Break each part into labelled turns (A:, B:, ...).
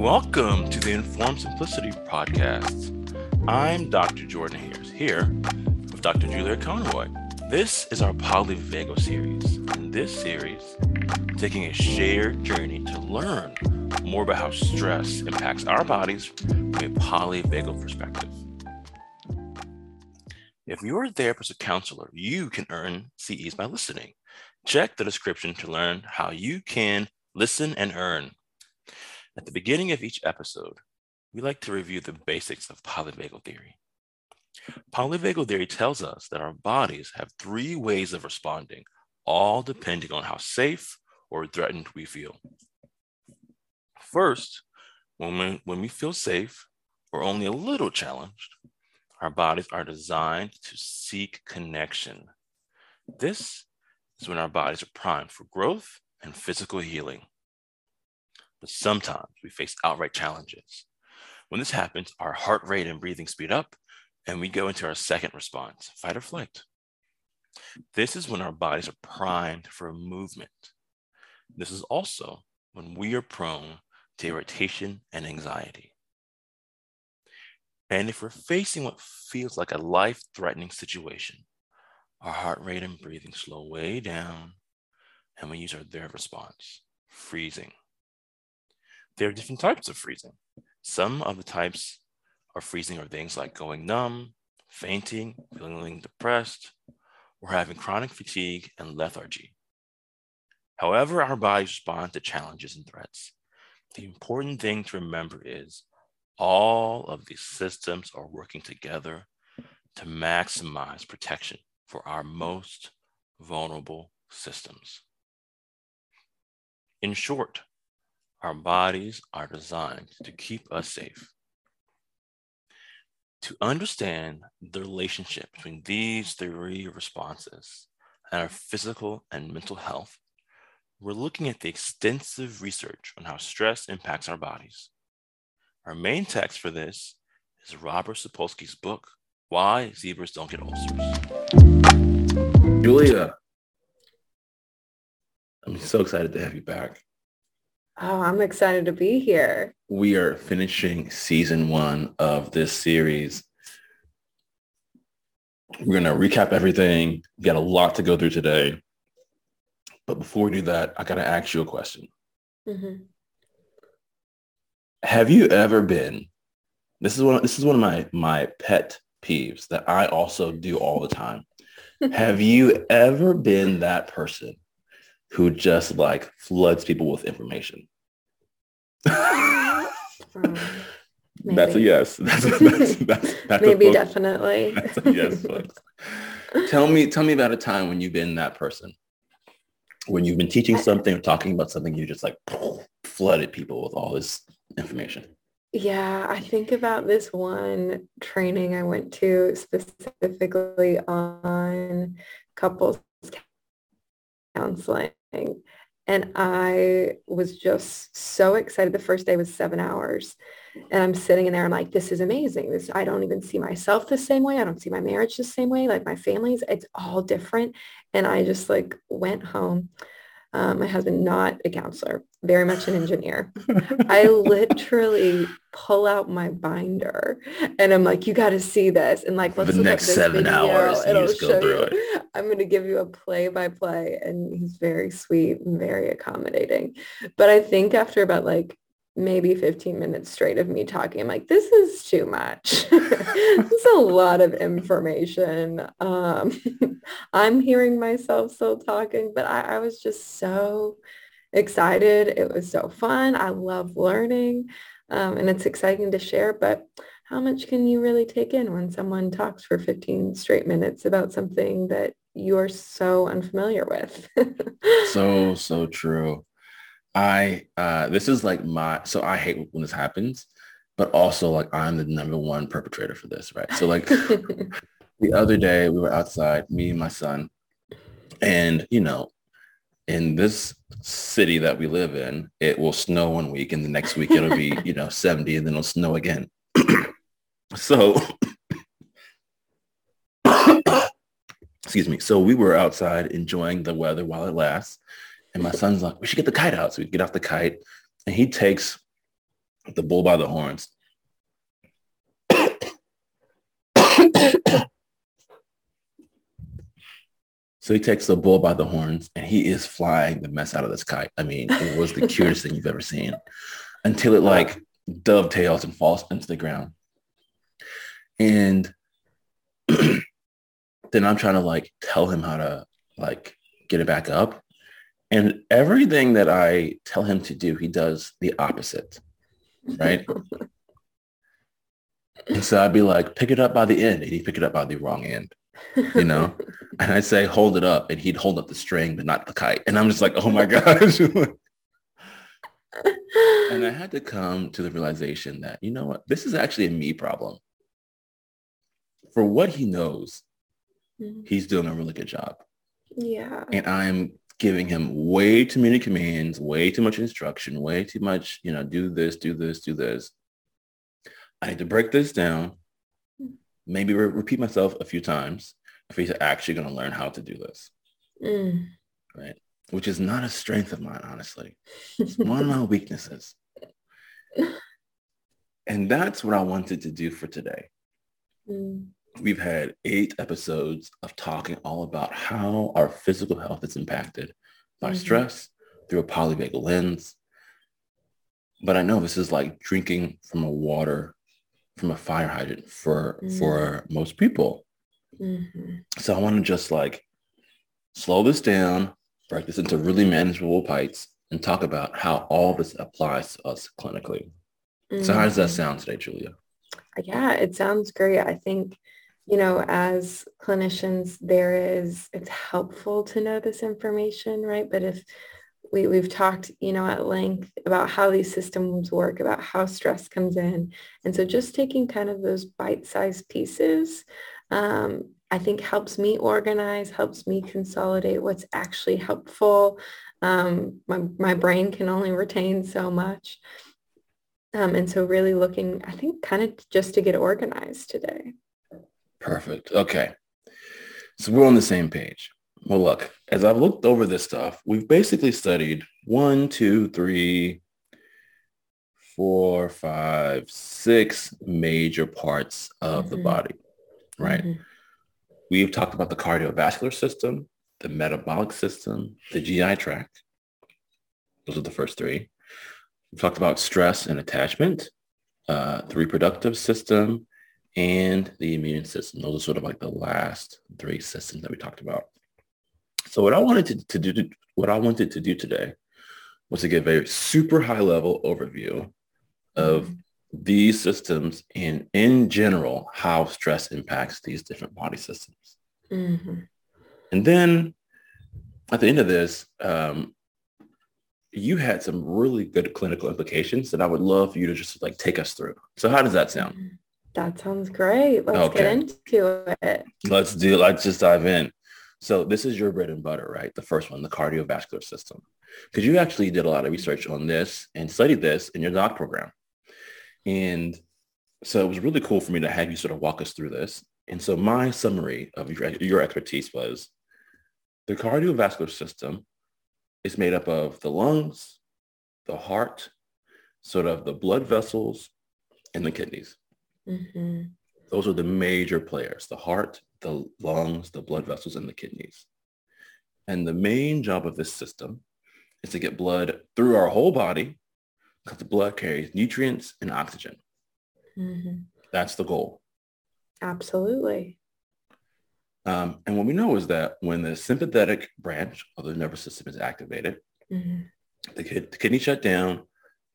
A: Welcome to the Informed Simplicity podcast. I'm Dr. Jordan Hayers here with Dr. Julia Conroy. This is our polyvagal series. In this series, taking a shared journey to learn more about how stress impacts our bodies from a polyvagal perspective. If you're a therapist or counselor, you can earn CEs by listening. Check the description to learn how you can listen and earn. At the beginning of each episode, we like to review the basics of polyvagal theory. Polyvagal theory tells us that our bodies have three ways of responding, all depending on how safe or threatened we feel. First, when we, when we feel safe or only a little challenged, our bodies are designed to seek connection. This is when our bodies are primed for growth and physical healing. But sometimes we face outright challenges. When this happens, our heart rate and breathing speed up, and we go into our second response fight or flight. This is when our bodies are primed for movement. This is also when we are prone to irritation and anxiety. And if we're facing what feels like a life threatening situation, our heart rate and breathing slow way down, and we use our third response freezing. There are different types of freezing. Some of the types of freezing are things like going numb, fainting, feeling depressed, or having chronic fatigue and lethargy. However, our bodies respond to challenges and threats. The important thing to remember is all of these systems are working together to maximize protection for our most vulnerable systems. In short, our bodies are designed to keep us safe. To understand the relationship between these three responses and our physical and mental health, we're looking at the extensive research on how stress impacts our bodies. Our main text for this is Robert Sapolsky's book, Why Zebras Don't Get Ulcers. Julia, I'm so excited to have you back.
B: Oh, I'm excited to be here.
A: We are finishing season one of this series. We're going to recap everything. We got a lot to go through today. But before we do that, I got to ask you a question. Mm-hmm. Have you ever been, this is one, this is one of my, my pet peeves that I also do all the time. Have you ever been that person who just like floods people with information. um, that's a yes. That's, a, that's,
B: that's, that's maybe definitely.
A: That's a yes. tell me, tell me about a time when you've been that person, when you've been teaching something or talking about something, you just like flooded people with all this information.
B: Yeah, I think about this one training I went to specifically on couples counseling. And I was just so excited. The first day was seven hours. And I'm sitting in there. I'm like, this is amazing. This I don't even see myself the same way. I don't see my marriage the same way. Like my family's, it's all different. And I just like went home um, my husband, not a counselor, very much an engineer. I literally pull out my binder and I'm like, you got to see this. And like,
A: let's the next seven video. hours,
B: It'll show you. It. I'm going to give you a play by play. And he's very sweet and very accommodating. But I think after about like maybe 15 minutes straight of me talking. I'm like, this is too much. this is a lot of information. Um, I'm hearing myself still talking, but I, I was just so excited. It was so fun. I love learning um, and it's exciting to share, but how much can you really take in when someone talks for 15 straight minutes about something that you're so unfamiliar with?
A: so, so true. I uh this is like my so I hate when this happens, but also like I'm the number one perpetrator for this, right? So like the other day we were outside, me and my son, and you know, in this city that we live in, it will snow one week and the next week it'll be, you know, 70 and then it'll snow again. so excuse me. So we were outside enjoying the weather while it lasts. And my son's like, we should get the kite out. So we get off the kite and he takes the bull by the horns. so he takes the bull by the horns and he is flying the mess out of this kite. I mean, it was the cutest thing you've ever seen until it like dovetails and falls into the ground. And then I'm trying to like tell him how to like get it back up. And everything that I tell him to do, he does the opposite. Right. and so I'd be like, pick it up by the end. And he'd pick it up by the wrong end. You know? and I'd say, hold it up. And he'd hold up the string, but not the kite. And I'm just like, oh my gosh. and I had to come to the realization that, you know what, this is actually a me problem. For what he knows, mm-hmm. he's doing a really good job.
B: Yeah.
A: And I'm giving him way too many commands, way too much instruction, way too much, you know, do this, do this, do this. I need to break this down, maybe re- repeat myself a few times if he's actually going to learn how to do this. Mm. Right. Which is not a strength of mine, honestly. It's one of my weaknesses. And that's what I wanted to do for today. Mm. We've had eight episodes of talking all about how our physical health is impacted by mm-hmm. stress through a polyvagal lens. But I know this is like drinking from a water, from a fire hydrant for mm-hmm. for most people. Mm-hmm. So I want to just like slow this down, break this into really manageable bites, and talk about how all this applies to us clinically. So how does that mm-hmm. sound today, Julia?
B: Yeah, it sounds great. I think you know, as clinicians, there is, it's helpful to know this information, right? But if we, we've talked, you know, at length about how these systems work, about how stress comes in. And so just taking kind of those bite-sized pieces, um, I think helps me organize, helps me consolidate what's actually helpful. Um, my, my brain can only retain so much. Um, and so really looking, I think kind of just to get organized today.
A: Perfect. Okay. So we're on the same page. Well, look, as I've looked over this stuff, we've basically studied one, two, three, four, five, six major parts of mm-hmm. the body, right? Mm-hmm. We've talked about the cardiovascular system, the metabolic system, the GI tract. Those are the first three. We've talked about stress and attachment, uh, the reproductive system, and the immune system. Those are sort of like the last three systems that we talked about. So what I wanted to, to do, what I wanted to do today was to give a super high level overview of mm-hmm. these systems and in general, how stress impacts these different body systems. Mm-hmm. And then at the end of this, um, you had some really good clinical implications that I would love for you to just like take us through. So how does that sound?
B: That sounds great. Let's okay. get into it.
A: Let's do, let's just dive in. So this is your bread and butter, right? The first one, the cardiovascular system. Because you actually did a lot of research on this and studied this in your doc program. And so it was really cool for me to have you sort of walk us through this. And so my summary of your, your expertise was the cardiovascular system is made up of the lungs, the heart, sort of the blood vessels, and the kidneys. Mm-hmm. Those are the major players, the heart, the lungs, the blood vessels, and the kidneys. And the main job of this system is to get blood through our whole body because the blood carries nutrients and oxygen. Mm-hmm. That's the goal.
B: Absolutely.
A: Um, and what we know is that when the sympathetic branch of the nervous system is activated, mm-hmm. the, kid, the kidney shut down,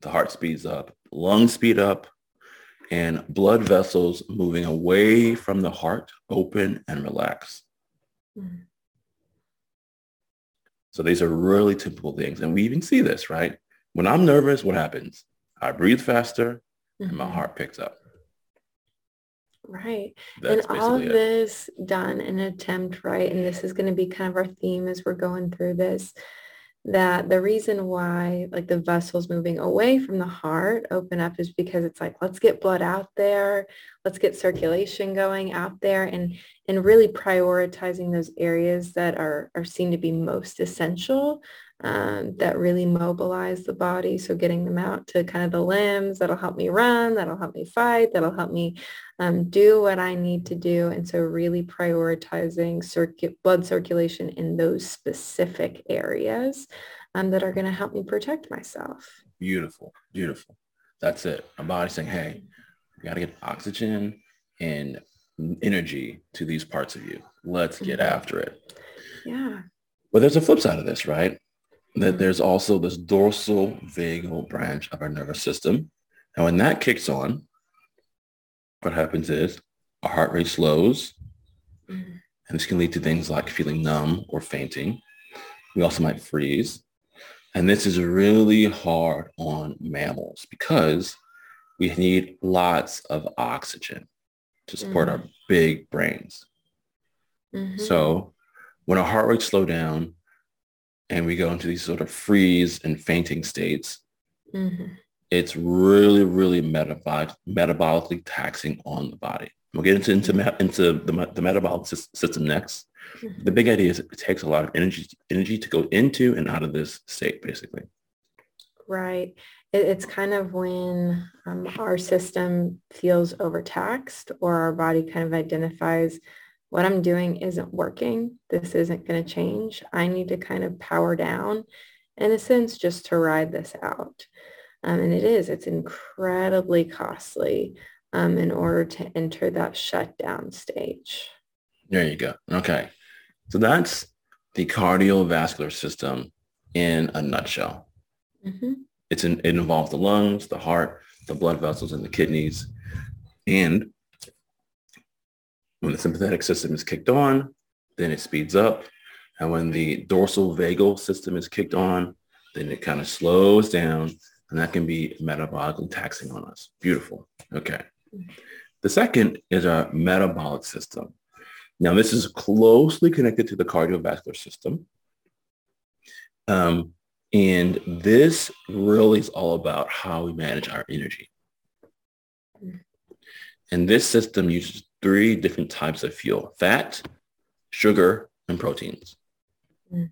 A: the heart speeds up, lungs speed up, and blood vessels moving away from the heart open and relax. Mm-hmm. So these are really typical things. And we even see this, right? When I'm nervous, what happens? I breathe faster mm-hmm. and my mm-hmm. heart picks up.
B: Right. That's and all of it. this done in an attempt, right? And this is going to be kind of our theme as we're going through this that the reason why like the vessels moving away from the heart open up is because it's like let's get blood out there. Let's get circulation going out there and and really prioritizing those areas that are are seen to be most essential um, that really mobilize the body. So getting them out to kind of the limbs, that'll help me run, that'll help me fight, that'll help me um, do what I need to do. And so really prioritizing circuit blood circulation in those specific areas um, that are going to help me protect myself.
A: Beautiful, beautiful. That's it. My body's saying, hey, we got to get oxygen and energy to these parts of you. Let's get mm-hmm. after it.
B: Yeah.
A: But there's a flip side of this, right? That there's also this dorsal vagal branch of our nervous system. And when that kicks on, what happens is our heart rate slows. Mm-hmm. And this can lead to things like feeling numb or fainting. We also might freeze. And this is really hard on mammals because we need lots of oxygen to support mm-hmm. our big brains. Mm-hmm. So when our heart rate slow down, and we go into these sort of freeze and fainting states, mm-hmm. it's really, really metabolic, metabolically taxing on the body. We'll get into into, into the, the metabolic system next. Mm-hmm. The big idea is it takes a lot of energy energy to go into and out of this state, basically.
B: Right. it's kind of when um, our system feels overtaxed or our body kind of identifies what I'm doing isn't working. This isn't going to change. I need to kind of power down in a sense just to ride this out. Um, and it is, it's incredibly costly um, in order to enter that shutdown stage.
A: There you go. Okay. So that's the cardiovascular system in a nutshell. Mm-hmm. It's in, it involves the lungs, the heart, the blood vessels, and the kidneys. And when the sympathetic system is kicked on, then it speeds up. And when the dorsal vagal system is kicked on, then it kind of slows down and that can be metabolically taxing on us. Beautiful. Okay. The second is our metabolic system. Now, this is closely connected to the cardiovascular system. Um, and this really is all about how we manage our energy. And this system uses three different types of fuel, fat, sugar, and proteins. Mm.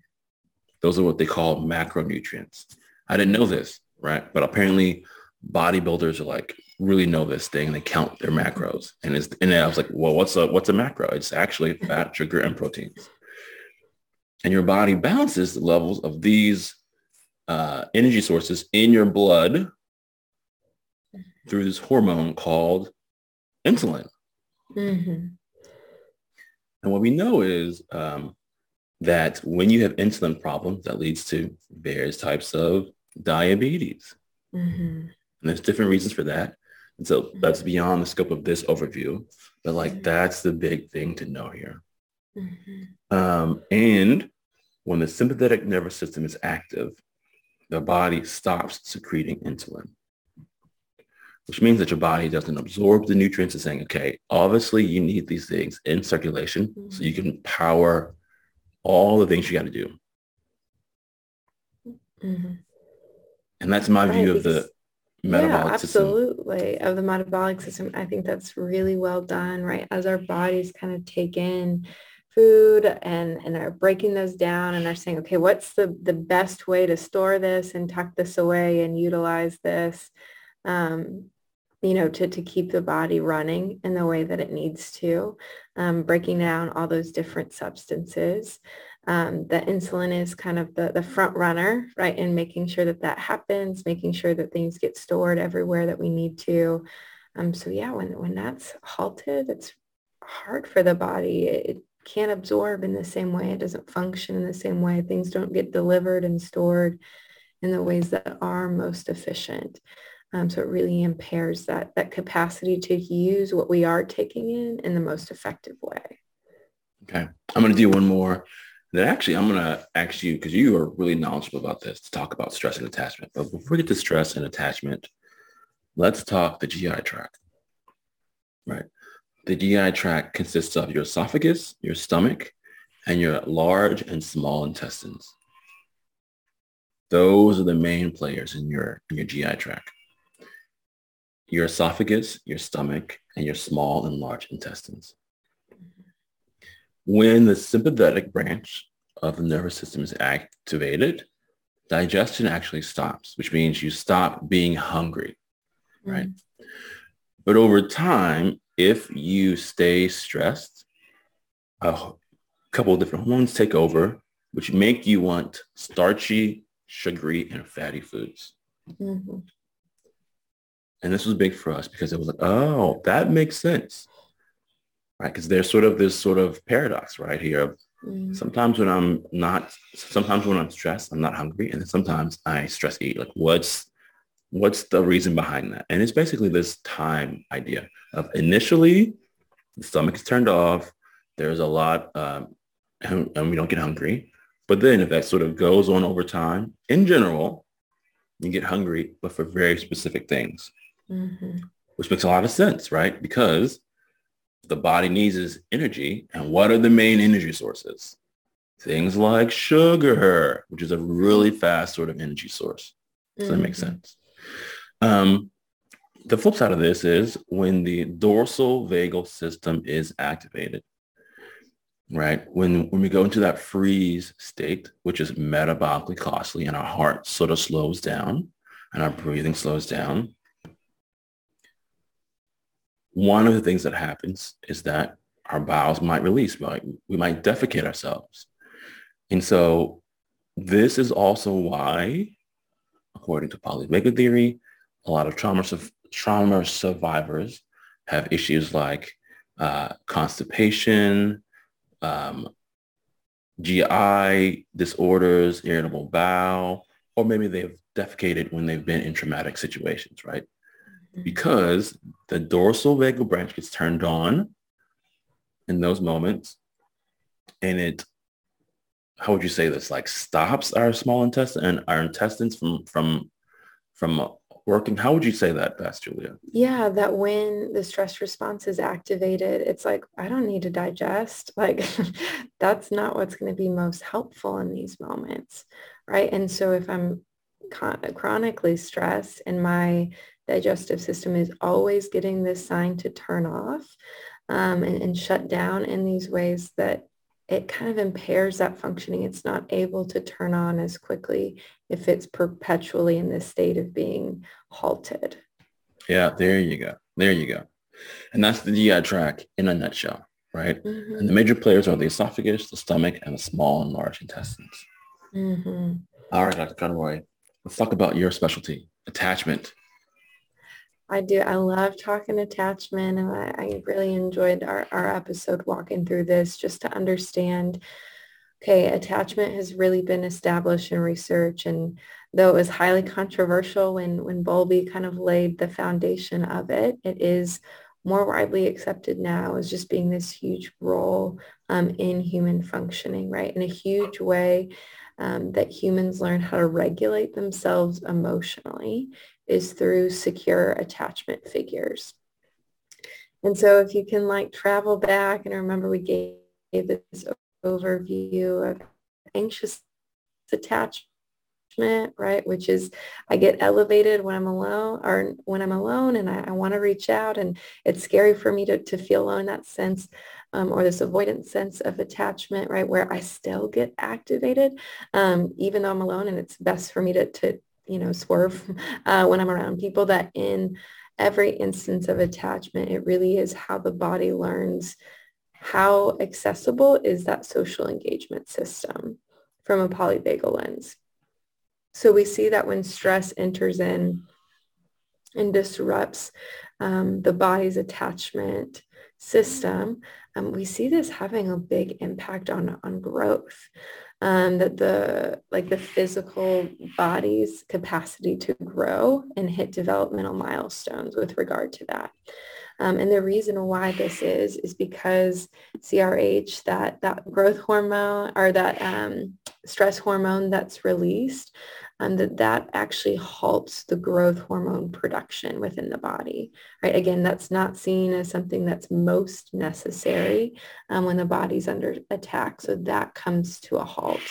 A: Those are what they call macronutrients. I didn't know this, right? But apparently bodybuilders are like really know this thing and they count their macros. And it's and I was like, well, what's a what's a macro? It's actually fat, sugar, and proteins. And your body balances the levels of these uh, energy sources in your blood through this hormone called insulin. Mm-hmm. And what we know is um, that when you have insulin problems, that leads to various types of diabetes. Mm-hmm. And there's different reasons for that. And so mm-hmm. that's beyond the scope of this overview. But like mm-hmm. that's the big thing to know here. Mm-hmm. Um, and when the sympathetic nervous system is active, the body stops secreting insulin which means that your body doesn't absorb the nutrients and saying, okay, obviously you need these things in circulation mm-hmm. so you can power all the things you got to do. Mm-hmm. And that's my right, view of the metabolic
B: yeah, absolutely. System. Of the metabolic system. I think that's really well done, right? As our bodies kind of take in food and, and are breaking those down and are saying, okay, what's the, the best way to store this and tuck this away and utilize this? Um, you know, to, to keep the body running in the way that it needs to, um, breaking down all those different substances. Um, the insulin is kind of the, the front runner, right? in making sure that that happens, making sure that things get stored everywhere that we need to. Um, so yeah, when, when that's halted, it's hard for the body. It, it can't absorb in the same way. It doesn't function in the same way. Things don't get delivered and stored in the ways that are most efficient. Um, so it really impairs that, that capacity to use what we are taking in in the most effective way.
A: Okay. I'm going to do one more. That actually, I'm going to ask you, because you are really knowledgeable about this, to talk about stress and attachment. But before we get to stress and attachment, let's talk the GI tract. Right. The GI tract consists of your esophagus, your stomach, and your large and small intestines. Those are the main players in your, in your GI tract your esophagus, your stomach, and your small and large intestines. When the sympathetic branch of the nervous system is activated, digestion actually stops, which means you stop being hungry, right? Mm-hmm. But over time, if you stay stressed, a couple of different hormones take over, which make you want starchy, sugary, and fatty foods. Mm-hmm. And this was big for us because it was like, oh, that makes sense. Right. Because there's sort of this sort of paradox right here. Mm-hmm. Sometimes when I'm not, sometimes when I'm stressed, I'm not hungry. And then sometimes I stress eat. Like what's, what's the reason behind that? And it's basically this time idea of initially the stomach is turned off. There's a lot, um, and we don't get hungry. But then if that sort of goes on over time, in general, you get hungry, but for very specific things mm-hmm. which makes a lot of sense, right? Because the body needs is energy. And what are the main energy sources? Things like sugar, which is a really fast sort of energy source. So mm-hmm. that makes mm-hmm. sense. Um, the flip side of this is when the dorsal vagal system is activated, right? When, when we go into that freeze state, which is metabolically costly and our heart sort of slows down and our breathing slows down, one of the things that happens is that our bowels might release, like we might defecate ourselves. And so this is also why, according to polyvagal theory, a lot of trauma, trauma survivors have issues like uh, constipation, um, GI disorders, irritable bowel, or maybe they've defecated when they've been in traumatic situations, right? Because the dorsal vagal branch gets turned on in those moments and it how would you say this? Like stops our small intestine and our intestines from from from working? How would you say that best julia?
B: Yeah that when the stress response is activated it's like i don't need to digest. Like that's not what's going to be most helpful in these moments right? And so if i'm chronically stressed and my digestive system is always getting this sign to turn off um, and, and shut down in these ways that it kind of impairs that functioning. It's not able to turn on as quickly if it's perpetually in this state of being halted.
A: Yeah, there you go. There you go. And that's the GI tract in a nutshell, right? Mm-hmm. And the major players are the esophagus, the stomach, and the small and large intestines. Mm-hmm. All right, Dr. Conroy, let's talk about your specialty, attachment.
B: I do. I love talking attachment and I, I really enjoyed our, our episode walking through this just to understand, okay, attachment has really been established in research and though it was highly controversial when, when Bowlby kind of laid the foundation of it, it is more widely accepted now as just being this huge role um, in human functioning, right? In a huge way um, that humans learn how to regulate themselves emotionally is through secure attachment figures. And so if you can like travel back and remember we gave this overview of anxious attachment, right? Which is I get elevated when I'm alone or when I'm alone and I, I want to reach out and it's scary for me to, to feel alone in that sense um, or this avoidance sense of attachment, right? Where I still get activated um, even though I'm alone and it's best for me to, to you know, swerve uh, when I'm around people that in every instance of attachment, it really is how the body learns how accessible is that social engagement system from a polyvagal lens. So we see that when stress enters in and disrupts um, the body's attachment system, um, we see this having a big impact on, on growth um, that the like the physical body's capacity to grow and hit developmental milestones with regard to that. Um, and the reason why this is, is because CRH, that, that growth hormone or that um, stress hormone that's released, um, that that actually halts the growth hormone production within the body. Right? Again, that's not seen as something that's most necessary um, when the body's under attack. So that comes to a halt.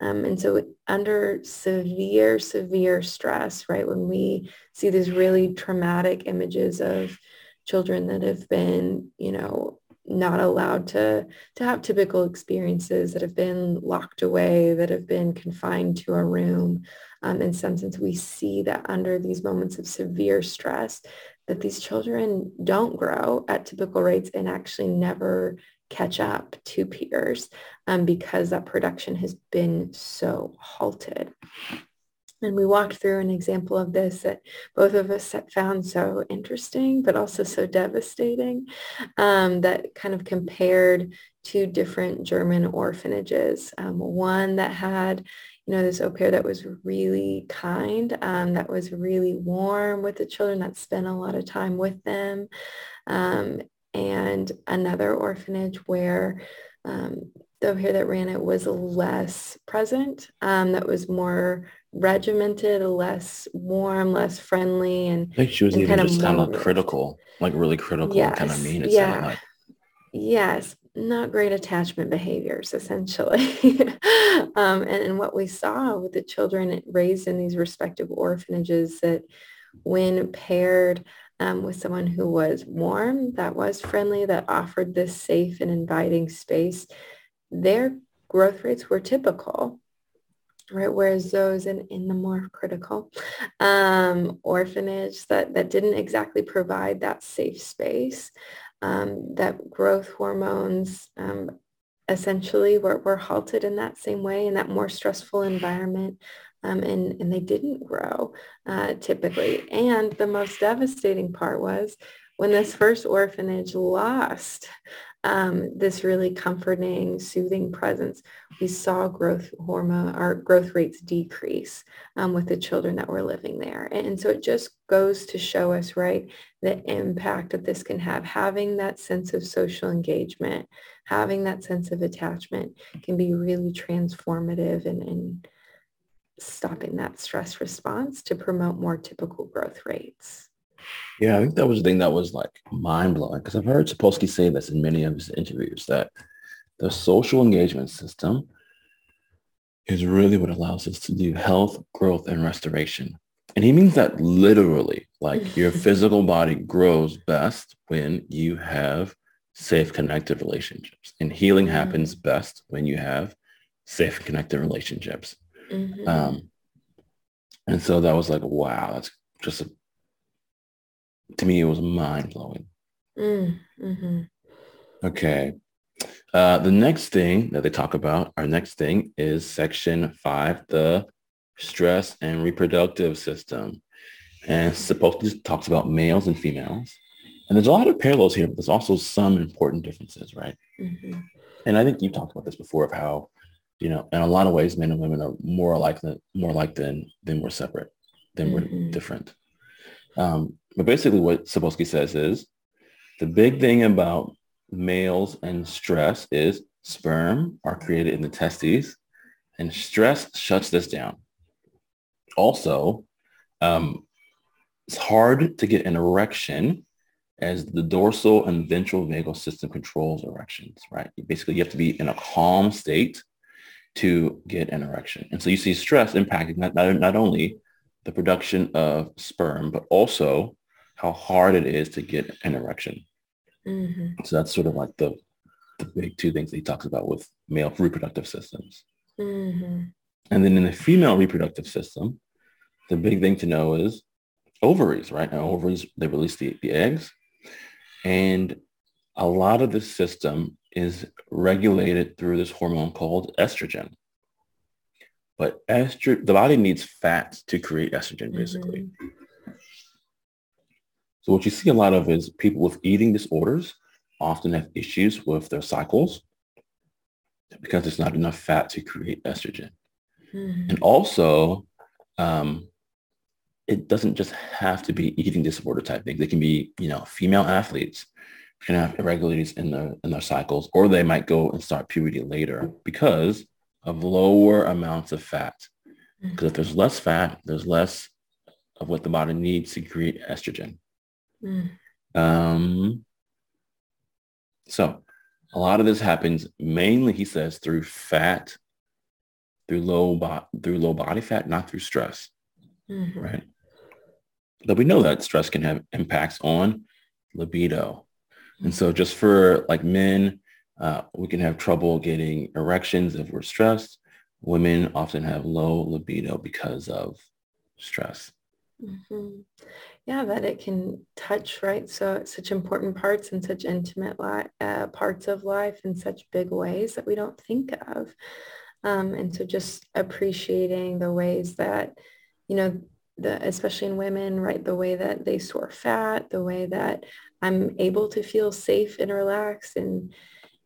B: Um, and so under severe, severe stress, right, when we see these really traumatic images of children that have been, you know, not allowed to to have typical experiences that have been locked away that have been confined to a room um, in some sense we see that under these moments of severe stress that these children don't grow at typical rates and actually never catch up to peers um, because that production has been so halted and we walked through an example of this that both of us found so interesting, but also so devastating, um, that kind of compared two different German orphanages. Um, one that had, you know, this au pair that was really kind, um, that was really warm with the children, that spent a lot of time with them. Um, and another orphanage where um, the au pair that ran it was less present, um, that was more regimented, less warm, less friendly, and
A: I think she was even kind just kind of critical, like really critical, yes, kind of mean. It yeah. Like.
B: Yes, not great attachment behaviors, essentially. um, and, and what we saw with the children raised in these respective orphanages that when paired um, with someone who was warm, that was friendly, that offered this safe and inviting space, their growth rates were typical right? Whereas those in, in the more critical um, orphanage that, that didn't exactly provide that safe space, um, that growth hormones um, essentially were, were halted in that same way in that more stressful environment. Um, and, and they didn't grow uh, typically. And the most devastating part was when this first orphanage lost um, this really comforting, soothing presence, we saw growth hormone, our growth rates decrease um, with the children that were living there. And, and so it just goes to show us, right, the impact that this can have. Having that sense of social engagement, having that sense of attachment can be really transformative and, and stopping that stress response to promote more typical growth rates.
A: Yeah, I think that was the thing that was like mind blowing because I've heard Sapolsky say this in many of his interviews that the social engagement system is really what allows us to do health, growth, and restoration. And he means that literally, like your physical body grows best when you have safe, connected relationships. And healing mm-hmm. happens best when you have safe, connected relationships. Mm-hmm. Um, and so that was like, wow, that's just a to me, it was mind blowing. Mm, mm-hmm. Okay. Uh, the next thing that they talk about, our next thing is section five, the stress and reproductive system. And Sapolsky talks about males and females. And there's a lot of parallels here, but there's also some important differences, right? Mm-hmm. And I think you've talked about this before of how, you know, in a lot of ways, men and women are more alike than more alike than than we're separate, than mm-hmm. we're different. Um, but basically what Sapolsky says is the big thing about males and stress is sperm are created in the testes and stress shuts this down. Also, um, it's hard to get an erection as the dorsal and ventral vagal system controls erections, right? Basically, you have to be in a calm state to get an erection. And so you see stress impacting not, not, not only the production of sperm, but also how hard it is to get an erection. Mm-hmm. So that's sort of like the, the big two things that he talks about with male reproductive systems. Mm-hmm. And then in the female reproductive system, the big thing to know is ovaries, right? Now ovaries, they release the, the eggs. And a lot of the system is regulated through this hormone called estrogen. But estrogen, the body needs fats to create estrogen, basically. Mm-hmm. So what you see a lot of is people with eating disorders often have issues with their cycles because there's not enough fat to create estrogen. Mm-hmm. And also, um, it doesn't just have to be eating disorder type things. They can be, you know, female athletes can have irregularities in their in their cycles, or they might go and start puberty later because of lower amounts of fat. Because mm-hmm. if there's less fat, there's less of what the body needs to create estrogen. Mm. Um, so a lot of this happens mainly, he says, through fat, through low, bo- through low body fat, not through stress, mm-hmm. right? But we know that stress can have impacts on libido, And so just for like men, uh, we can have trouble getting erections if we're stressed. Women often have low libido because of stress.
B: Mm-hmm. Yeah, that it can touch, right? So such important parts and such intimate li- uh, parts of life in such big ways that we don't think of. Um, and so just appreciating the ways that, you know, the, especially in women, right, the way that they store fat, the way that I'm able to feel safe and relaxed and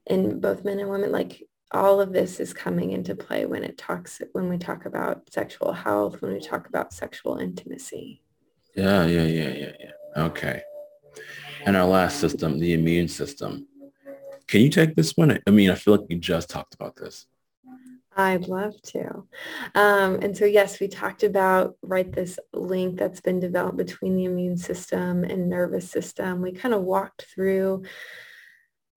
B: in both men and women, like all of this is coming into play when it talks when we talk about sexual health, when we talk about sexual intimacy.
A: Yeah, yeah, yeah, yeah, yeah. Okay. And our last system, the immune system. Can you take this one? I mean, I feel like we just talked about this.
B: I'd love to. Um, and so, yes, we talked about, right, this link that's been developed between the immune system and nervous system. We kind of walked through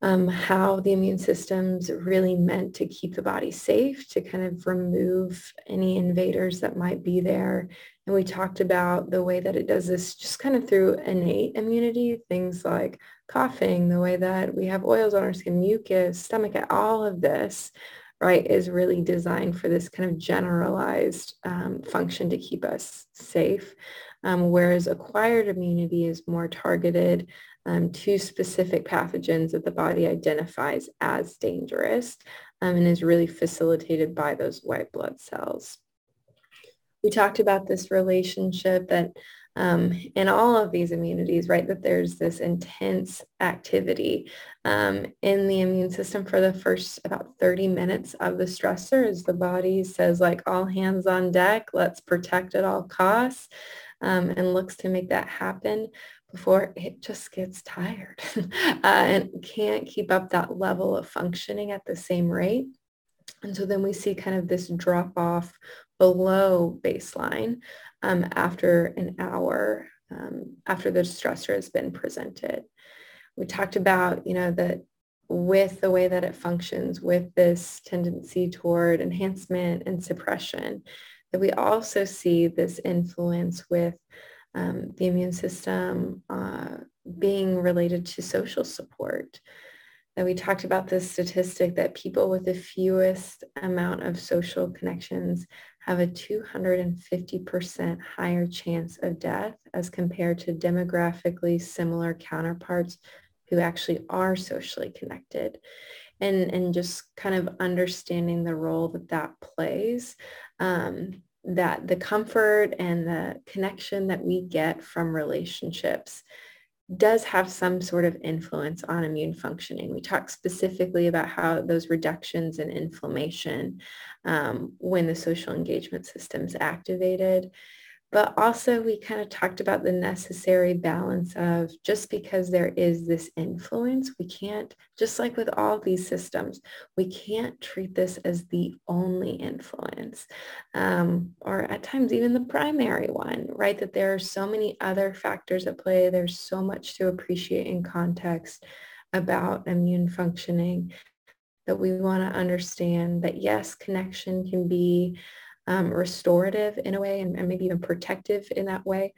B: um, how the immune system's really meant to keep the body safe, to kind of remove any invaders that might be there. And we talked about the way that it does this just kind of through innate immunity, things like coughing, the way that we have oils on our skin, mucus, stomach, all of this right, is really designed for this kind of generalized um, function to keep us safe. Um, whereas acquired immunity is more targeted um, specific pathogens that the body identifies as dangerous um, and is really facilitated by those white blood cells. We talked about this relationship that um, in all of these immunities, right, that there's this intense activity um, in the immune system for the first about 30 minutes of the stressor as the body says like all hands on deck, let's protect at all costs um, and looks to make that happen before it just gets tired uh, and can't keep up that level of functioning at the same rate. And so then we see kind of this drop off below baseline um, after an hour um, after the stressor has been presented. We talked about, you know, that with the way that it functions, with this tendency toward enhancement and suppression, that we also see this influence with um, the immune system uh, being related to social support. And we talked about this statistic that people with the fewest amount of social connections have a 250% higher chance of death as compared to demographically similar counterparts who actually are socially connected. And, and just kind of understanding the role that that plays, um, that the comfort and the connection that we get from relationships does have some sort of influence on immune functioning. We talk specifically about how those reductions in inflammation um, when the social engagement system is activated but also we kind of talked about the necessary balance of just because there is this influence, we can't, just like with all these systems, we can't treat this as the only influence um, or at times even the primary one, right? That there are so many other factors at play. There's so much to appreciate in context about immune functioning that we want to understand that yes, connection can be um, restorative in a way and, and maybe even protective in that way.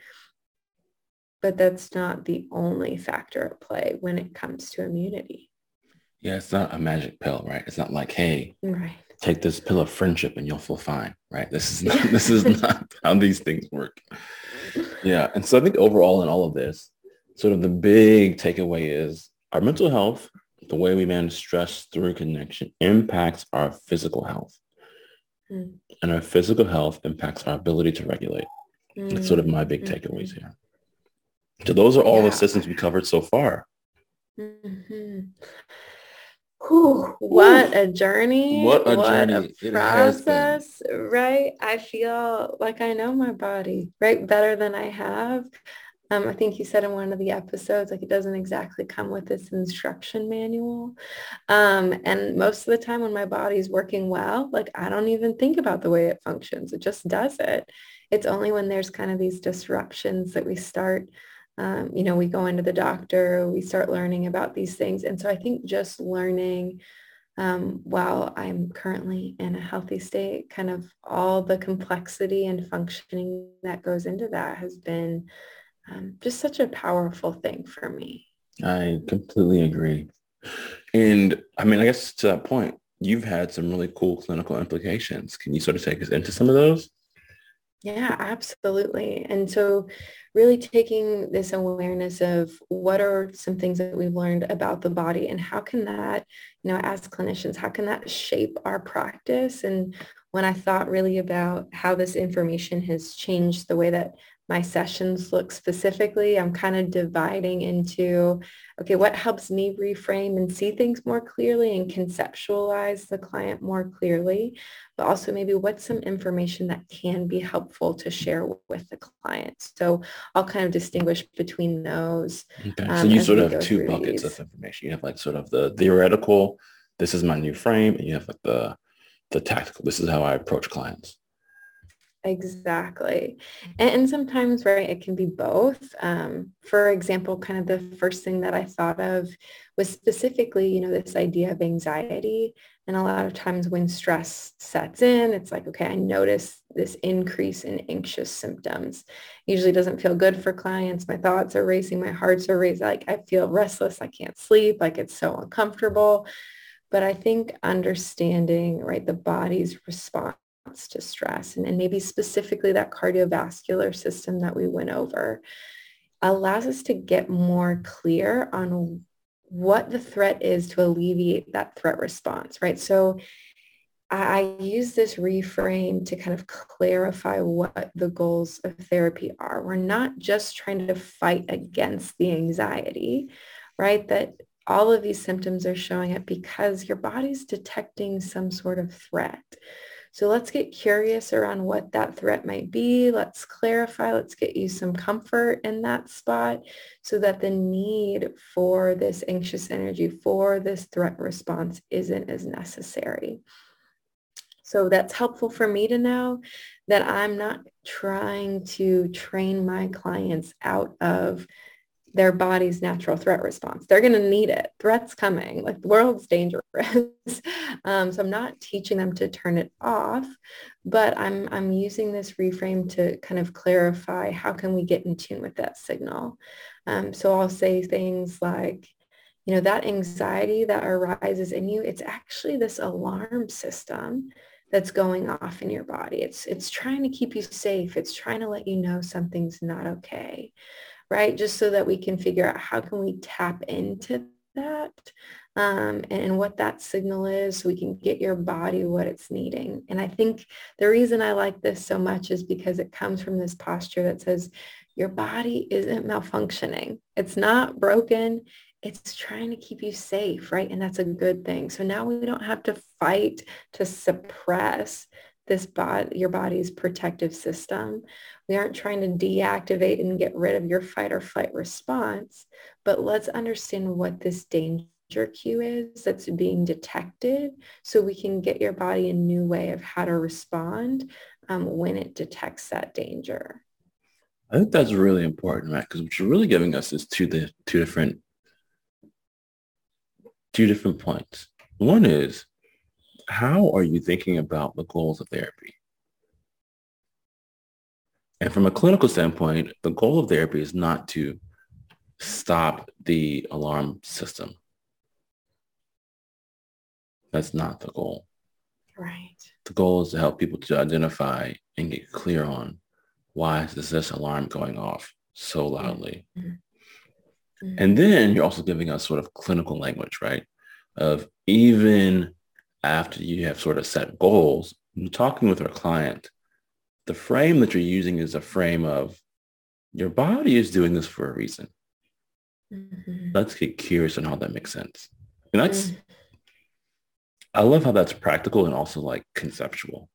B: But that's not the only factor at play when it comes to immunity.
A: Yeah, it's not a magic pill, right? It's not like, hey,
B: right.
A: take this pill of friendship and you'll feel fine, right? This is not this is not how these things work. Yeah. And so I think overall in all of this, sort of the big takeaway is our mental health, the way we manage stress through connection impacts our physical health. Mm. And our physical health impacts our ability to regulate. Mm. That's sort of my big mm-hmm. takeaways here. So those are all yeah. the systems we covered so far.
B: Mm-hmm. Whew, what a journey.
A: What a what journey.
B: A process, right? I feel like I know my body, right? Better than I have. Um, I think you said in one of the episodes, like it doesn't exactly come with this instruction manual. Um, and most of the time when my body's working well, like I don't even think about the way it functions. It just does it. It's only when there's kind of these disruptions that we start, um, you know, we go into the doctor, we start learning about these things. And so I think just learning um, while I'm currently in a healthy state, kind of all the complexity and functioning that goes into that has been um, just such a powerful thing for me.
A: I completely agree. And I mean, I guess to that point, you've had some really cool clinical implications. Can you sort of take us into some of those?
B: Yeah, absolutely. And so really taking this awareness of what are some things that we've learned about the body and how can that, you know, as clinicians, how can that shape our practice? And when I thought really about how this information has changed the way that my sessions look specifically, I'm kind of dividing into, okay, what helps me reframe and see things more clearly and conceptualize the client more clearly, but also maybe what's some information that can be helpful to share with the client. So I'll kind of distinguish between those.
A: Okay. Um, so you sort of have two buckets these. of information. You have like sort of the theoretical, this is my new frame, and you have like the the tactical, this is how I approach clients.
B: Exactly. And, and, sometimes, right, it can be both. Um, for example, kind of the first thing that I thought of was specifically, you know, this idea of anxiety. And a lot of times when stress sets in, it's like, okay, I notice this increase in anxious symptoms. Usually doesn't feel good for clients. My thoughts are racing, my hearts are racing. Like I feel restless. I can't sleep. Like it's so uncomfortable. But I think understanding, right, the body's response to stress and, and maybe specifically that cardiovascular system that we went over allows us to get more clear on what the threat is to alleviate that threat response, right? So I use this reframe to kind of clarify what the goals of therapy are. We're not just trying to fight against the anxiety, right? That all of these symptoms are showing up because your body's detecting some sort of threat. So let's get curious around what that threat might be. Let's clarify. Let's get you some comfort in that spot so that the need for this anxious energy, for this threat response isn't as necessary. So that's helpful for me to know that I'm not trying to train my clients out of their body's natural threat response. They're going to need it. Threats coming, like the world's dangerous. um, so I'm not teaching them to turn it off, but I'm, I'm using this reframe to kind of clarify how can we get in tune with that signal. Um, so I'll say things like, you know, that anxiety that arises in you, it's actually this alarm system that's going off in your body. It's, it's trying to keep you safe. It's trying to let you know something's not okay right? Just so that we can figure out how can we tap into that um, and what that signal is so we can get your body what it's needing. And I think the reason I like this so much is because it comes from this posture that says your body isn't malfunctioning. It's not broken. It's trying to keep you safe, right? And that's a good thing. So now we don't have to fight to suppress this body, your body's protective system. We aren't trying to deactivate and get rid of your fight or flight response, but let's understand what this danger cue is that's being detected so we can get your body a new way of how to respond um, when it detects that danger.
A: I think that's really important, right? because what you're really giving us is two the two different two different points. One is how are you thinking about the goals of therapy? And from a clinical standpoint, the goal of therapy is not to stop the alarm system. That's not the goal.
B: Right.
A: The goal is to help people to identify and get clear on why is this alarm going off so loudly. Mm-hmm. Mm-hmm. And then you're also giving us sort of clinical language, right? Of even after you have sort of set goals, talking with our client, the frame that you're using is a frame of your body is doing this for a reason. Mm-hmm. Let's get curious on how that makes sense. And that's, mm-hmm. I love how that's practical and also like conceptual.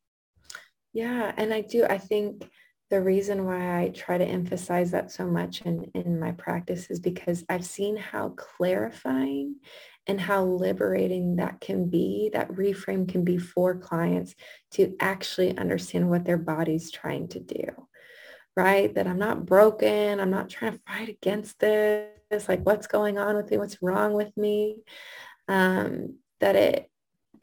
B: Yeah. And I do, I think the reason why I try to emphasize that so much in, in my practice is because I've seen how clarifying and how liberating that can be, that reframe can be for clients to actually understand what their body's trying to do, right? That I'm not broken. I'm not trying to fight against this. Like what's going on with me? What's wrong with me? Um, that it,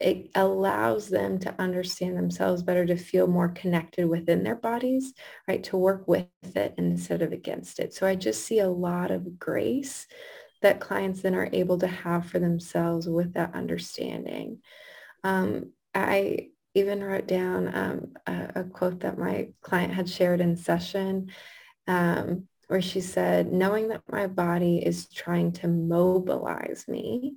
B: it allows them to understand themselves better, to feel more connected within their bodies, right? To work with it instead of against it. So I just see a lot of grace that clients then are able to have for themselves with that understanding. Um, I even wrote down um, a, a, quote that my client had shared in session um, where she said, knowing that my body is trying to mobilize me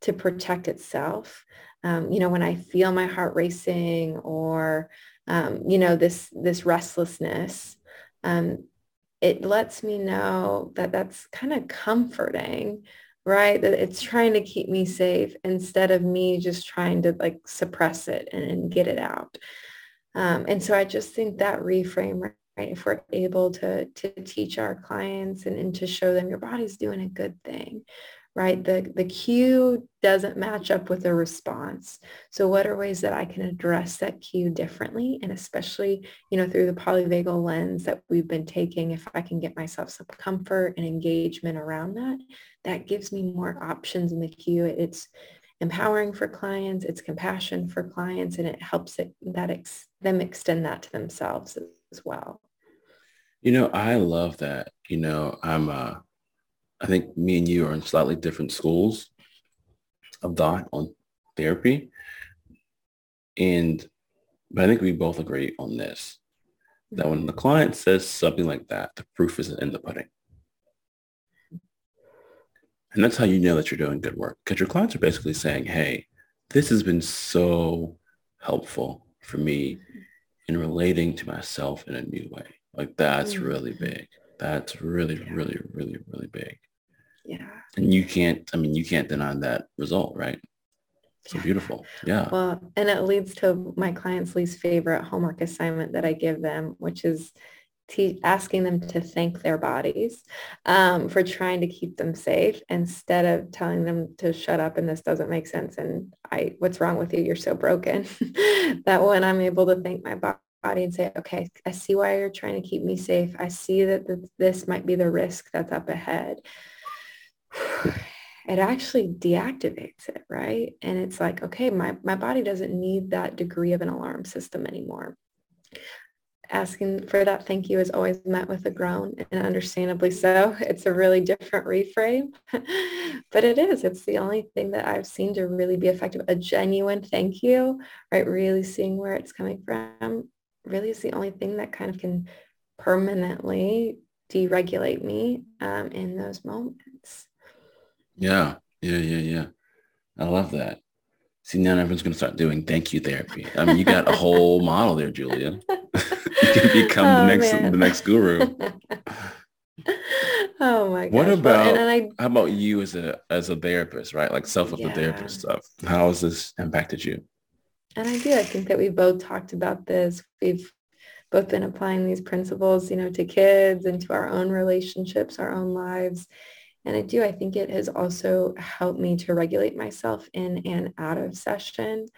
B: to protect itself. Um, you know, when I feel my heart racing or, um, you know, this, this restlessness, um, it lets me know that that's kind of comforting, right? That it's trying to keep me safe instead of me just trying to like suppress it and, and get it out. Um, and so I just think that reframe, right? If we're able to, to teach our clients and, and to show them your body's doing a good thing, right? The, the cue doesn't match up with the response. So what are ways that I can address that cue differently? And especially, you know, through the polyvagal lens that we've been taking, if I can get myself some comfort and engagement around that, that gives me more options in the cue. It's empowering for clients, it's compassion for clients, and it helps it, that ex, them extend that to themselves as well.
A: You know, I love that. You know, I'm uh I think me and you are in slightly different schools of thought on therapy. And but I think we both agree on this, that when the client says something like that, the proof isn't in the pudding. And that's how you know that you're doing good work because your clients are basically saying, hey, this has been so helpful for me in relating to myself in a new way. Like that's mm-hmm. really big. That's really, really, really, really big.
B: Yeah.
A: And you can't, I mean, you can't deny that result, right? So yeah. beautiful. Yeah.
B: Well, and it leads to my client's least favorite homework assignment that I give them, which is te- asking them to thank their bodies um, for trying to keep them safe instead of telling them to shut up and this doesn't make sense. And I, what's wrong with you? You're so broken. that when I'm able to thank my body and say, okay, I see why you're trying to keep me safe. I see that this might be the risk that's up ahead it actually deactivates it, right? And it's like, okay, my, my body doesn't need that degree of an alarm system anymore. Asking for that thank you is always met with a groan and understandably so. It's a really different reframe, but it is. It's the only thing that I've seen to really be effective. A genuine thank you, right? Really seeing where it's coming from really is the only thing that kind of can permanently deregulate me um, in those moments.
A: Yeah, yeah, yeah, yeah. I love that. See, now everyone's going to start doing thank you therapy. I mean, you got a whole model there, Julia. you can become oh, the next man. the next guru.
B: oh my god.
A: What about well, I, how about you as a as a therapist, right? Like self yeah. therapist stuff. How has this impacted you?
B: And I do. I think that we both talked about this. We've both been applying these principles, you know, to kids and to our own relationships, our own lives. And I do, I think it has also helped me to regulate myself in and out of session.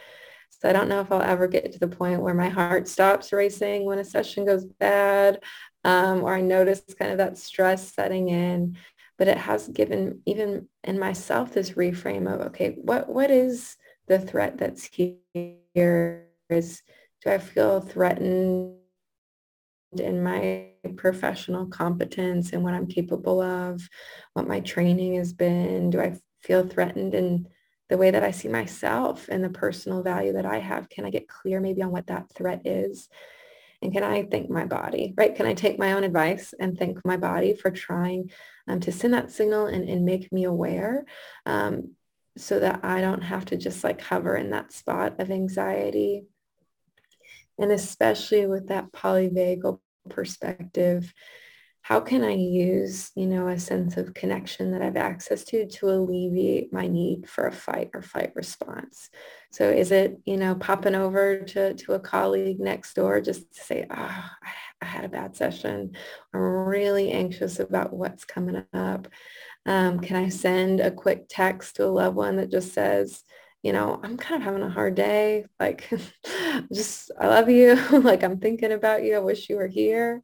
B: So I don't know if I'll ever get to the point where my heart stops racing when a session goes bad, um, or I notice kind of that stress setting in. But it has given even in myself this reframe of, okay, what what is the threat that's here? Is do I feel threatened in my professional competence and what I'm capable of, what my training has been. Do I feel threatened in the way that I see myself and the personal value that I have? Can I get clear maybe on what that threat is? And can I thank my body, right? Can I take my own advice and thank my body for trying um, to send that signal and, and make me aware um, so that I don't have to just like hover in that spot of anxiety and especially with that polyvagal perspective, how can I use, you know, a sense of connection that I have access to to alleviate my need for a fight or flight response? So is it, you know, popping over to, to a colleague next door just to say, oh, I had a bad session. I'm really anxious about what's coming up. Um, can I send a quick text to a loved one that just says, you know, I'm kind of having a hard day. Like, just, I love you. like, I'm thinking about you. I wish you were here.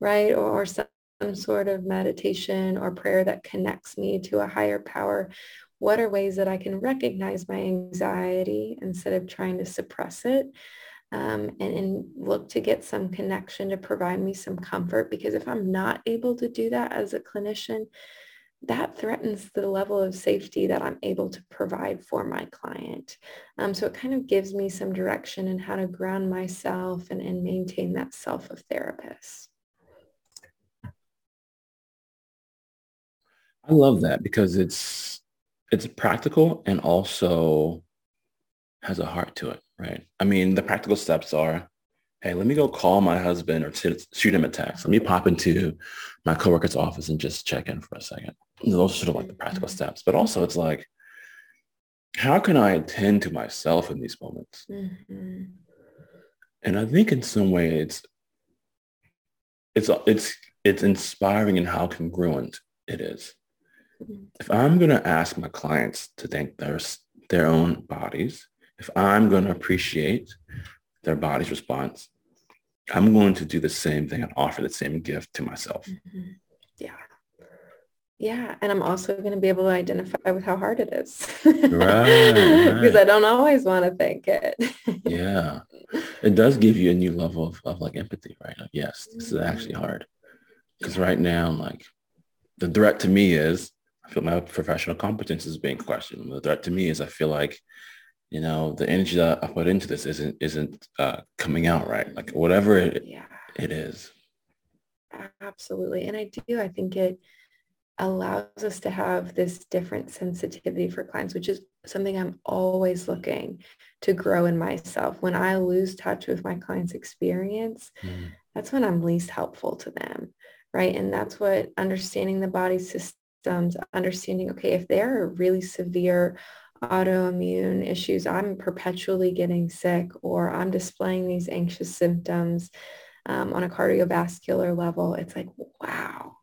B: Right. Or, or some, sort of meditation or prayer that connects me to a higher power. What are ways that I can recognize my anxiety instead of trying to suppress it? Um, and, and look to get some connection to provide me some comfort because if I'm not able to do that as a clinician, that threatens the level of safety that I'm able to provide for my client. Um, so it kind of gives me some direction in how to ground myself and, and maintain that self of therapist.
A: I love that because it's it's practical and also has a heart to it, right? I mean, the practical steps are, hey, let me go call my husband or t- shoot him a text. Let me pop into my coworker's office and just check in for a second. And those are sort of like the practical mm-hmm. steps. But also it's like, how can I attend to myself in these moments? Mm-hmm. And I think in some way it's it's it's it's inspiring in how congruent it is. Mm-hmm. If I'm going to ask my clients to thank their their own bodies, if I'm going to appreciate their body's response, I'm going to do the same thing and offer the same gift to myself. Mm-hmm.
B: Yeah. Yeah. And I'm also going to be able to identify with how hard it is. right. Because I don't always want to think it.
A: yeah. It does give you a new level of, of like empathy, right? Like, yes, this is actually mm-hmm. hard. Because right now, like the threat to me is I feel my professional competence is being questioned. The threat to me is I feel like you know the energy that i put into this isn't isn't uh, coming out right like whatever it, yeah. it is
B: absolutely and i do i think it allows us to have this different sensitivity for clients which is something i'm always looking to grow in myself when i lose touch with my client's experience mm. that's when i'm least helpful to them right and that's what understanding the body systems understanding okay if they're a really severe autoimmune issues, I'm perpetually getting sick or I'm displaying these anxious symptoms um, on a cardiovascular level, it's like, wow,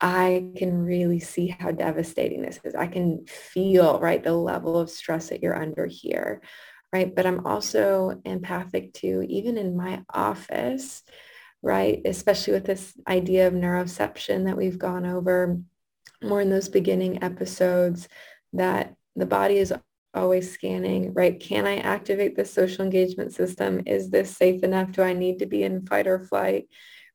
B: I can really see how devastating this is. I can feel, right, the level of stress that you're under here, right? But I'm also empathic to, even in my office, right, especially with this idea of neuroception that we've gone over more in those beginning episodes, that the body is always scanning, right? Can I activate the social engagement system? Is this safe enough? Do I need to be in fight or flight?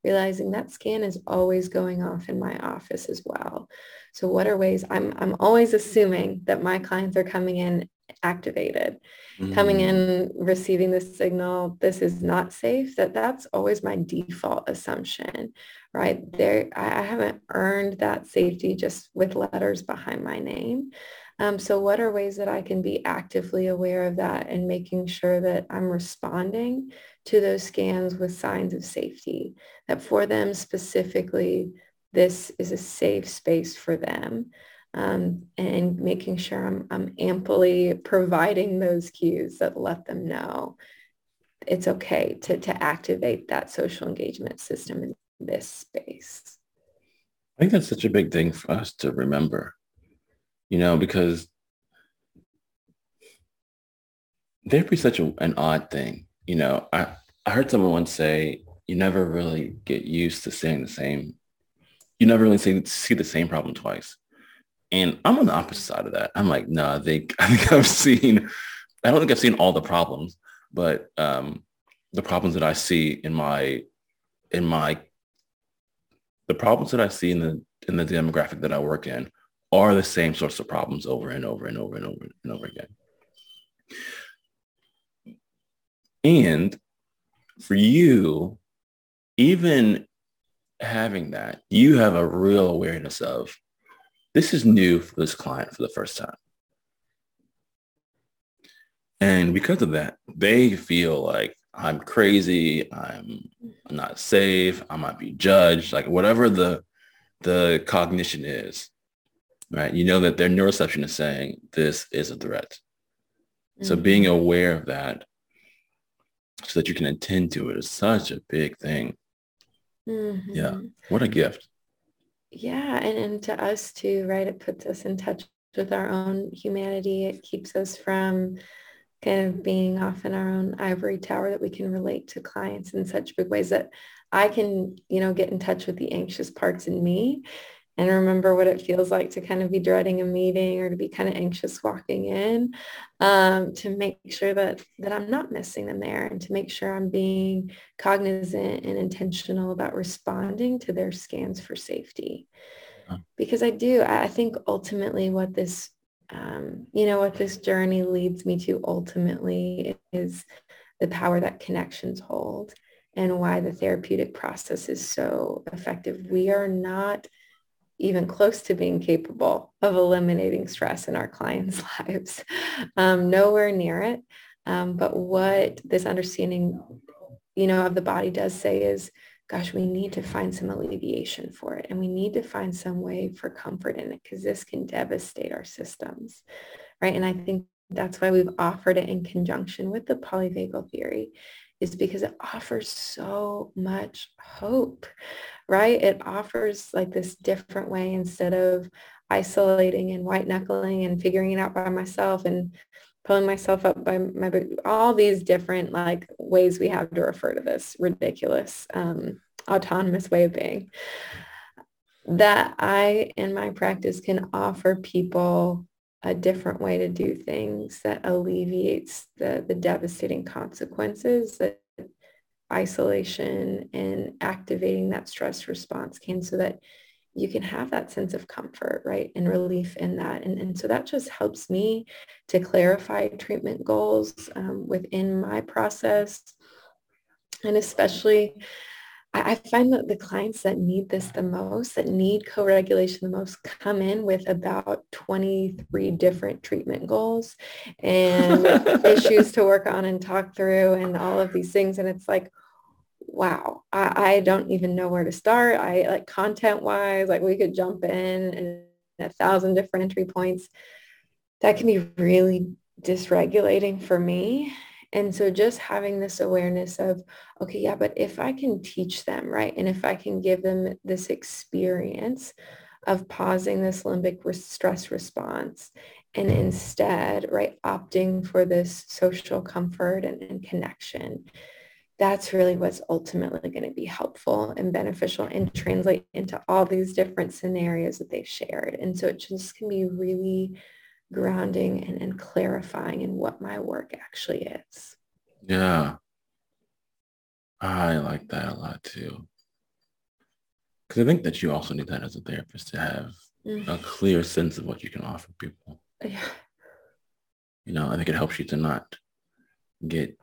B: Realizing that scan is always going off in my office as well. So what are ways I'm, I'm always assuming that my clients are coming in activated, mm. coming in, receiving the signal, this is not safe, that that's always my default assumption, right? There, I haven't earned that safety just with letters behind my name. Um, so what are ways that I can be actively aware of that and making sure that I'm responding to those scans with signs of safety, that for them specifically, this is a safe space for them. Um, and making sure I'm, I'm amply providing those cues that let them know it's okay to, to activate that social engagement system in this space.
A: I think that's such a big thing for us to remember you know, because therapy is such a, an odd thing. You know, I, I heard someone once say, you never really get used to saying the same, you never really see, see the same problem twice. And I'm on the opposite side of that. I'm like, no, nah, I think, I think I've seen, I don't think I've seen all the problems, but um, the problems that I see in my, in my, the problems that I see in the, in the demographic that I work in are the same sorts of problems over and over and over and over and over again. And for you, even having that, you have a real awareness of this is new for this client for the first time. And because of that, they feel like I'm crazy, I'm not safe, I might be judged, like whatever the the cognition is right? You know that their neuroception is saying this is a threat. Mm-hmm. So being aware of that so that you can attend to it is such a big thing. Mm-hmm. Yeah. What a gift.
B: Yeah. And, and to us too, right? It puts us in touch with our own humanity. It keeps us from kind of being off in our own ivory tower that we can relate to clients in such big ways that I can, you know, get in touch with the anxious parts in me and remember what it feels like to kind of be dreading a meeting or to be kind of anxious walking in um, to make sure that that I'm not missing them there and to make sure I'm being cognizant and intentional about responding to their scans for safety. because I do. I think ultimately what this, um, you know, what this journey leads me to ultimately is the power that connections hold and why the therapeutic process is so effective. We are not even close to being capable of eliminating stress in our clients' lives. Um, nowhere near it. Um, but what this understanding, you know, of the body does say is, gosh, we need to find some alleviation for it. And we need to find some way for comfort in it because this can devastate our systems. Right. And I think that's why we've offered it in conjunction with the polyvagal theory is because it offers so much hope, right? It offers like this different way instead of isolating and white knuckling and figuring it out by myself and pulling myself up by my all these different like ways we have to refer to this ridiculous um, autonomous way of being that I in my practice can offer people a different way to do things that alleviates the, the devastating consequences that isolation and activating that stress response can so that you can have that sense of comfort, right, and relief in that. And, and so that just helps me to clarify treatment goals um, within my process. And especially I, find that the clients that need this the most, that need co-regulation the most, come in with about 23 different treatment goals and issues to work on and talk through and all of these things. And it's like, wow, I, I don't even know where to start. I like content wise, like we could jump in and a thousand different entry points. That can be really dysregulating for me. And so just having this awareness of, okay, yeah, but if I can teach them, right? And if I can give them this experience of pausing this limbic stress response and instead, right, opting for this social comfort and, and connection, that's really what's ultimately going to be helpful and beneficial and translate into all these different scenarios that they've shared. And so it just can be really grounding and, and clarifying in what my work actually is.
A: Yeah. I like that a lot too. Because I think that you also need that as a therapist to have mm-hmm. a clear sense of what you can offer people.
B: Yeah.
A: You know, I think it helps you to not get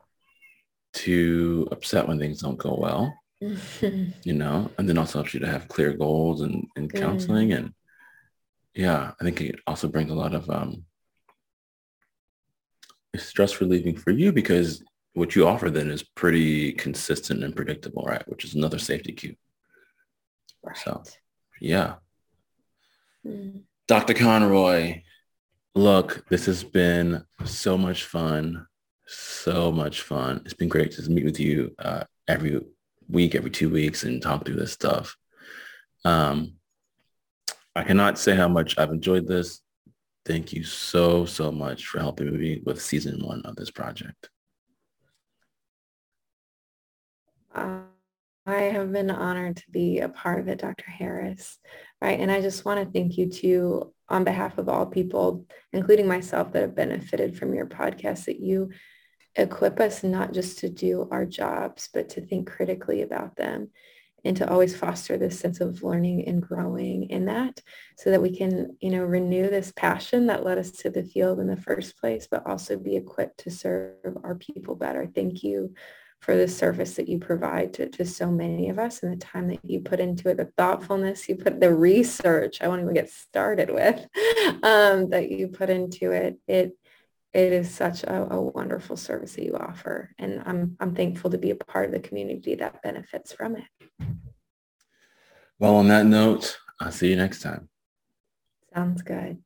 A: too upset when things don't go well. you know, and then also helps you to have clear goals and, and counseling mm. and yeah, I think it also brings a lot of um, stress relieving for you because what you offer then is pretty consistent and predictable, right? Which is another safety cue. Right. So, yeah. Mm. Dr. Conroy, look, this has been so much fun. So much fun. It's been great to meet with you uh, every week, every two weeks and talk through this stuff. Um, I cannot say how much I've enjoyed this. Thank you so, so much for helping me with season one of this project.
B: Uh, I have been honored to be a part of it, Dr. Harris. Right. And I just want to thank you too, on behalf of all people, including myself that have benefited from your podcast, that you equip us not just to do our jobs, but to think critically about them and to always foster this sense of learning and growing in that so that we can, you know, renew this passion that led us to the field in the first place, but also be equipped to serve our people better. Thank you for the service that you provide to, to so many of us and the time that you put into it, the thoughtfulness you put, the research I won't even get started with, um, that you put into it. It it is such a, a, wonderful service that you offer. And I'm, I'm thankful to be a part of the community that benefits from it.
A: Well, on that note, I'll see you next time.
B: Sounds good.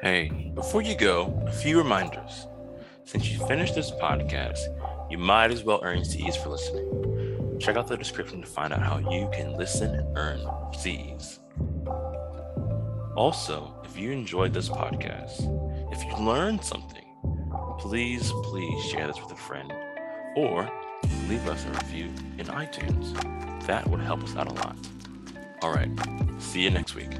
C: Hey, before you go, a few reminders. Since you finished this podcast, you might as well earn CEs for listening. Check out the description to find out how you can listen and earn CEs. Also, if you enjoyed this podcast, if you learned something, please, please share this with a friend or leave us a review in iTunes. That would help us out a lot. All right, see you next week.